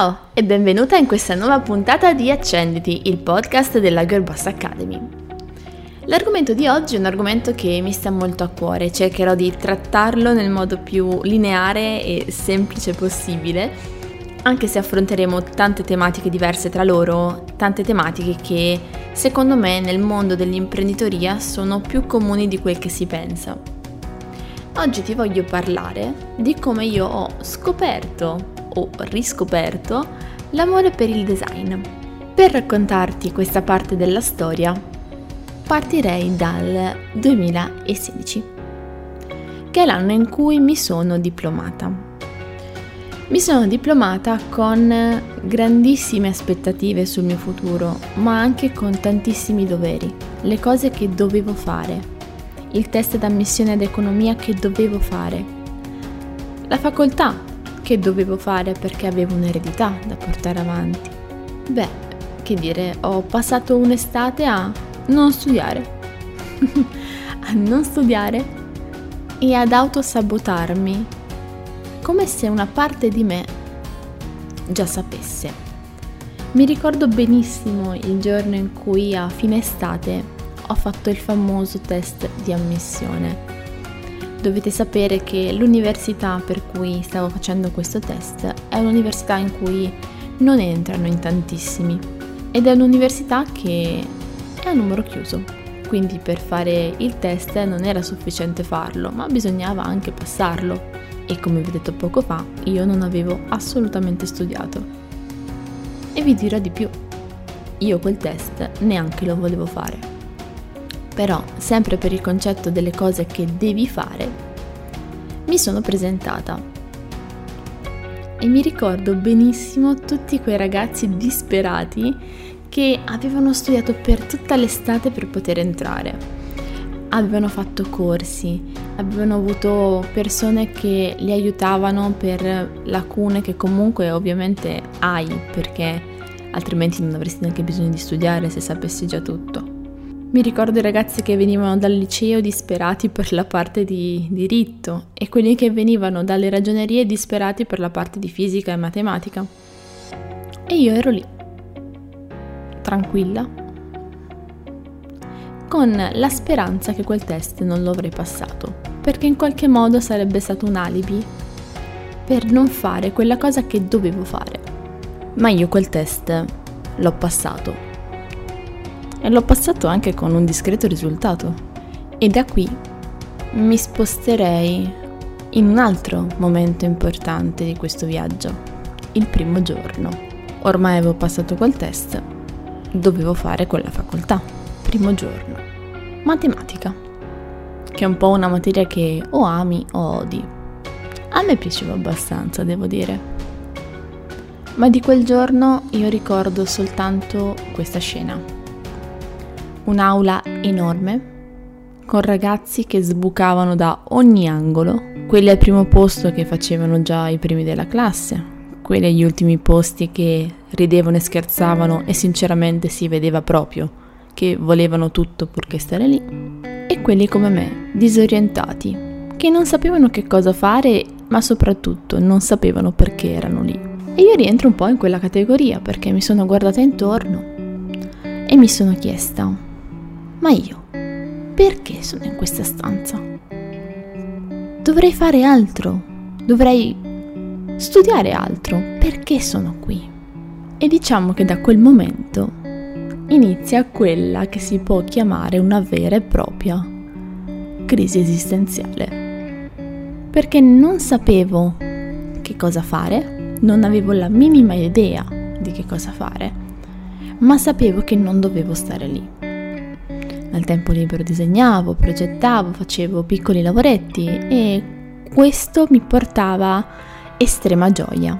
Ciao e benvenuta in questa nuova puntata di Accenditi, il podcast della Girlboss Academy. L'argomento di oggi è un argomento che mi sta molto a cuore, cercherò di trattarlo nel modo più lineare e semplice possibile, anche se affronteremo tante tematiche diverse tra loro, tante tematiche che secondo me nel mondo dell'imprenditoria sono più comuni di quel che si pensa. Oggi ti voglio parlare di come io ho scoperto o riscoperto l'amore per il design. Per raccontarti questa parte della storia, partirei dal 2016, che è l'anno in cui mi sono diplomata. Mi sono diplomata con grandissime aspettative sul mio futuro, ma anche con tantissimi doveri, le cose che dovevo fare, il test d'ammissione ad economia che dovevo fare, la facoltà che dovevo fare perché avevo un'eredità da portare avanti. Beh, che dire, ho passato un'estate a non studiare. a non studiare e ad autosabotarmi, come se una parte di me già sapesse. Mi ricordo benissimo il giorno in cui a fine estate ho fatto il famoso test di ammissione dovete sapere che l'università per cui stavo facendo questo test è un'università in cui non entrano in tantissimi ed è un'università che è a numero chiuso. Quindi per fare il test non era sufficiente farlo, ma bisognava anche passarlo. E come vi ho detto poco fa, io non avevo assolutamente studiato. E vi dirò di più, io quel test neanche lo volevo fare. Però, sempre per il concetto delle cose che devi fare, mi sono presentata. E mi ricordo benissimo tutti quei ragazzi disperati che avevano studiato per tutta l'estate per poter entrare. Avevano fatto corsi, avevano avuto persone che li aiutavano per lacune che comunque ovviamente hai perché altrimenti non avresti neanche bisogno di studiare se sapessi già tutto. Mi ricordo i ragazzi che venivano dal liceo disperati per la parte di diritto e quelli che venivano dalle ragionerie disperati per la parte di fisica e matematica. E io ero lì, tranquilla, con la speranza che quel test non lo avrei passato, perché in qualche modo sarebbe stato un alibi per non fare quella cosa che dovevo fare. Ma io quel test l'ho passato e l'ho passato anche con un discreto risultato. E da qui mi sposterei in un altro momento importante di questo viaggio, il primo giorno. Ormai avevo passato quel test, dovevo fare quella facoltà, primo giorno. Matematica, che è un po' una materia che o ami o odi. A me piaceva abbastanza, devo dire. Ma di quel giorno io ricordo soltanto questa scena un'aula enorme con ragazzi che sbucavano da ogni angolo, quelli al primo posto che facevano già i primi della classe, quelli agli ultimi posti che ridevano e scherzavano e sinceramente si vedeva proprio che volevano tutto purché stare lì, e quelli come me, disorientati, che non sapevano che cosa fare, ma soprattutto non sapevano perché erano lì. E io rientro un po' in quella categoria perché mi sono guardata intorno e mi sono chiesta ma io, perché sono in questa stanza? Dovrei fare altro, dovrei studiare altro, perché sono qui? E diciamo che da quel momento inizia quella che si può chiamare una vera e propria crisi esistenziale. Perché non sapevo che cosa fare, non avevo la minima idea di che cosa fare, ma sapevo che non dovevo stare lì. Nel tempo libero disegnavo, progettavo, facevo piccoli lavoretti e questo mi portava estrema gioia.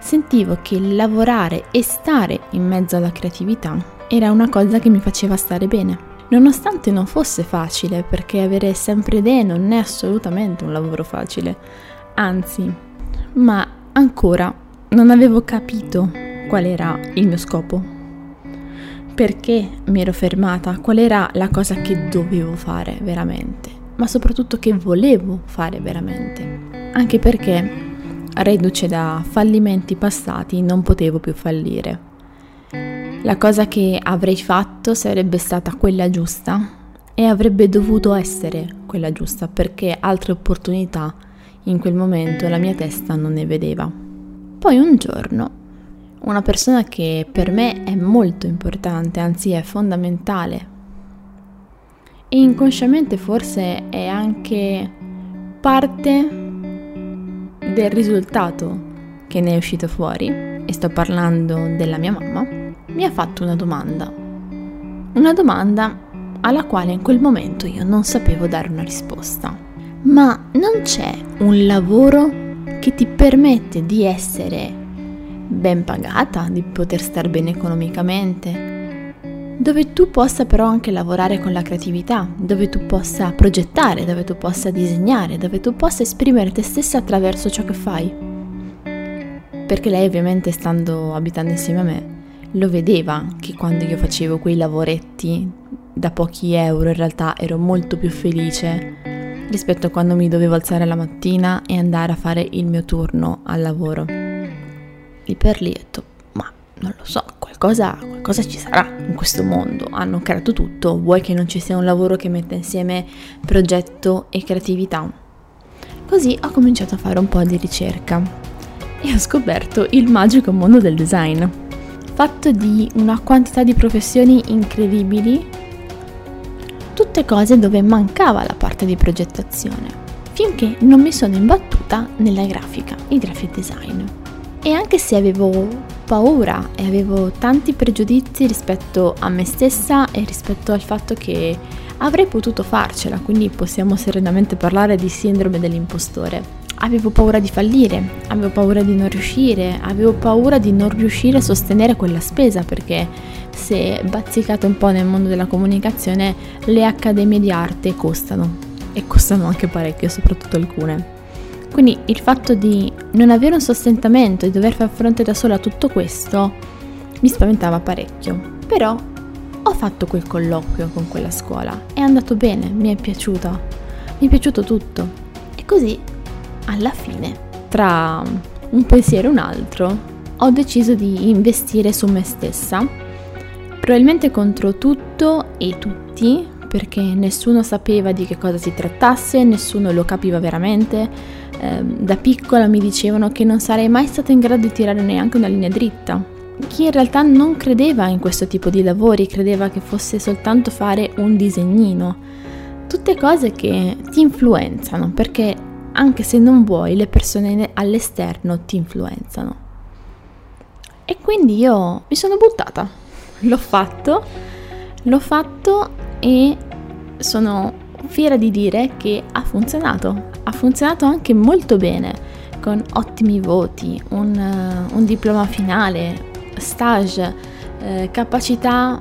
Sentivo che lavorare e stare in mezzo alla creatività era una cosa che mi faceva stare bene. Nonostante non fosse facile, perché avere sempre idee non è assolutamente un lavoro facile, anzi, ma ancora non avevo capito qual era il mio scopo perché mi ero fermata, qual era la cosa che dovevo fare veramente, ma soprattutto che volevo fare veramente. Anche perché reduce da fallimenti passati, non potevo più fallire. La cosa che avrei fatto sarebbe stata quella giusta e avrebbe dovuto essere quella giusta perché altre opportunità in quel momento la mia testa non ne vedeva. Poi un giorno una persona che per me è molto importante, anzi è fondamentale e inconsciamente forse è anche parte del risultato che ne è uscito fuori, e sto parlando della mia mamma, mi ha fatto una domanda. Una domanda alla quale in quel momento io non sapevo dare una risposta. Ma non c'è un lavoro che ti permette di essere ben pagata, di poter star bene economicamente, dove tu possa però anche lavorare con la creatività, dove tu possa progettare, dove tu possa disegnare, dove tu possa esprimere te stessa attraverso ciò che fai. Perché lei ovviamente stando abitando insieme a me lo vedeva che quando io facevo quei lavoretti da pochi euro in realtà ero molto più felice rispetto a quando mi dovevo alzare la mattina e andare a fare il mio turno al lavoro. Lì per lì ho detto, ma non lo so, qualcosa, qualcosa ci sarà in questo mondo. Hanno creato tutto, vuoi che non ci sia un lavoro che metta insieme progetto e creatività? Così ho cominciato a fare un po' di ricerca e ho scoperto il magico mondo del design, fatto di una quantità di professioni incredibili, tutte cose dove mancava la parte di progettazione, finché non mi sono imbattuta nella grafica, il graphic design. E anche se avevo paura e avevo tanti pregiudizi rispetto a me stessa e rispetto al fatto che avrei potuto farcela, quindi possiamo serenamente parlare di sindrome dell'impostore. Avevo paura di fallire, avevo paura di non riuscire, avevo paura di non riuscire a sostenere quella spesa perché se bazzicate un po' nel mondo della comunicazione le accademie di arte costano e costano anche parecchio, soprattutto alcune. Quindi il fatto di non avere un sostentamento e dover far fronte da sola a tutto questo mi spaventava parecchio. Però ho fatto quel colloquio con quella scuola, è andato bene, mi è piaciuto, mi è piaciuto tutto. E così, alla fine, tra un pensiero e un altro, ho deciso di investire su me stessa, probabilmente contro tutto e tutti, perché nessuno sapeva di che cosa si trattasse, nessuno lo capiva veramente, eh, da piccola mi dicevano che non sarei mai stata in grado di tirare neanche una linea dritta. Chi in realtà non credeva in questo tipo di lavori, credeva che fosse soltanto fare un disegnino. Tutte cose che ti influenzano, perché anche se non vuoi, le persone all'esterno ti influenzano. E quindi io mi sono buttata. L'ho fatto, l'ho fatto e sono fiera di dire che ha funzionato, ha funzionato anche molto bene, con ottimi voti, un, un diploma finale, stage, eh, capacità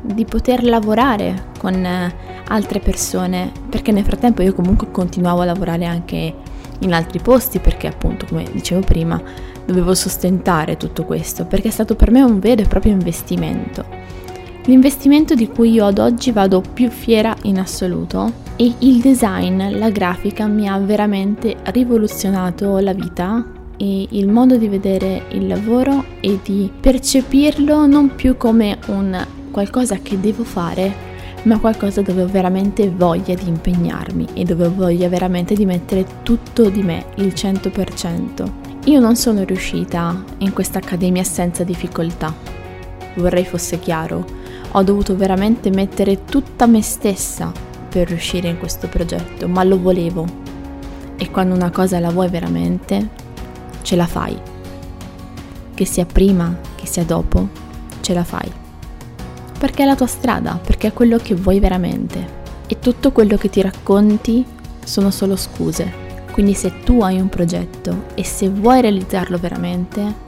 di poter lavorare con eh, altre persone, perché nel frattempo io comunque continuavo a lavorare anche in altri posti, perché appunto, come dicevo prima, dovevo sostentare tutto questo, perché è stato per me un vero e proprio investimento. L'investimento di cui io ad oggi vado più fiera in assoluto e il design, la grafica mi ha veramente rivoluzionato la vita e il modo di vedere il lavoro e di percepirlo non più come un qualcosa che devo fare, ma qualcosa dove ho veramente voglia di impegnarmi e dove ho voglia veramente di mettere tutto di me, il 100%. Io non sono riuscita in questa accademia senza difficoltà. Vorrei fosse chiaro, ho dovuto veramente mettere tutta me stessa per riuscire in questo progetto, ma lo volevo. E quando una cosa la vuoi veramente, ce la fai. Che sia prima, che sia dopo, ce la fai. Perché è la tua strada, perché è quello che vuoi veramente. E tutto quello che ti racconti sono solo scuse. Quindi se tu hai un progetto e se vuoi realizzarlo veramente,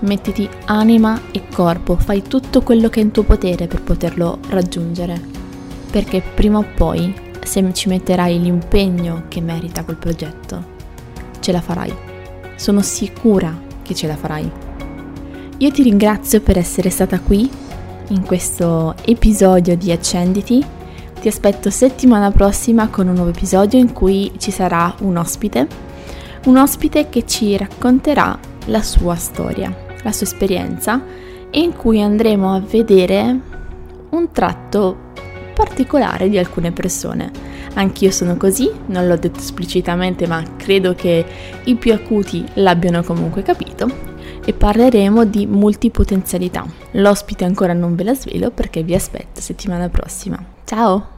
mettiti anima e corpo, fai tutto quello che è in tuo potere per poterlo raggiungere perché prima o poi, se ci metterai l'impegno che merita quel progetto, ce la farai. Sono sicura che ce la farai. Io ti ringrazio per essere stata qui in questo episodio di Accenditi. Ti aspetto settimana prossima con un nuovo episodio in cui ci sarà un ospite. un ospite che ci racconterà la sua storia, la sua esperienza e in cui andremo a vedere un tratto particolare di alcune persone. Anch'io sono così, non l'ho detto esplicitamente, ma credo che i più acuti l'abbiano comunque capito. E parleremo di multipotenzialità. L'ospite ancora non ve la svelo perché vi aspetto settimana prossima. Ciao!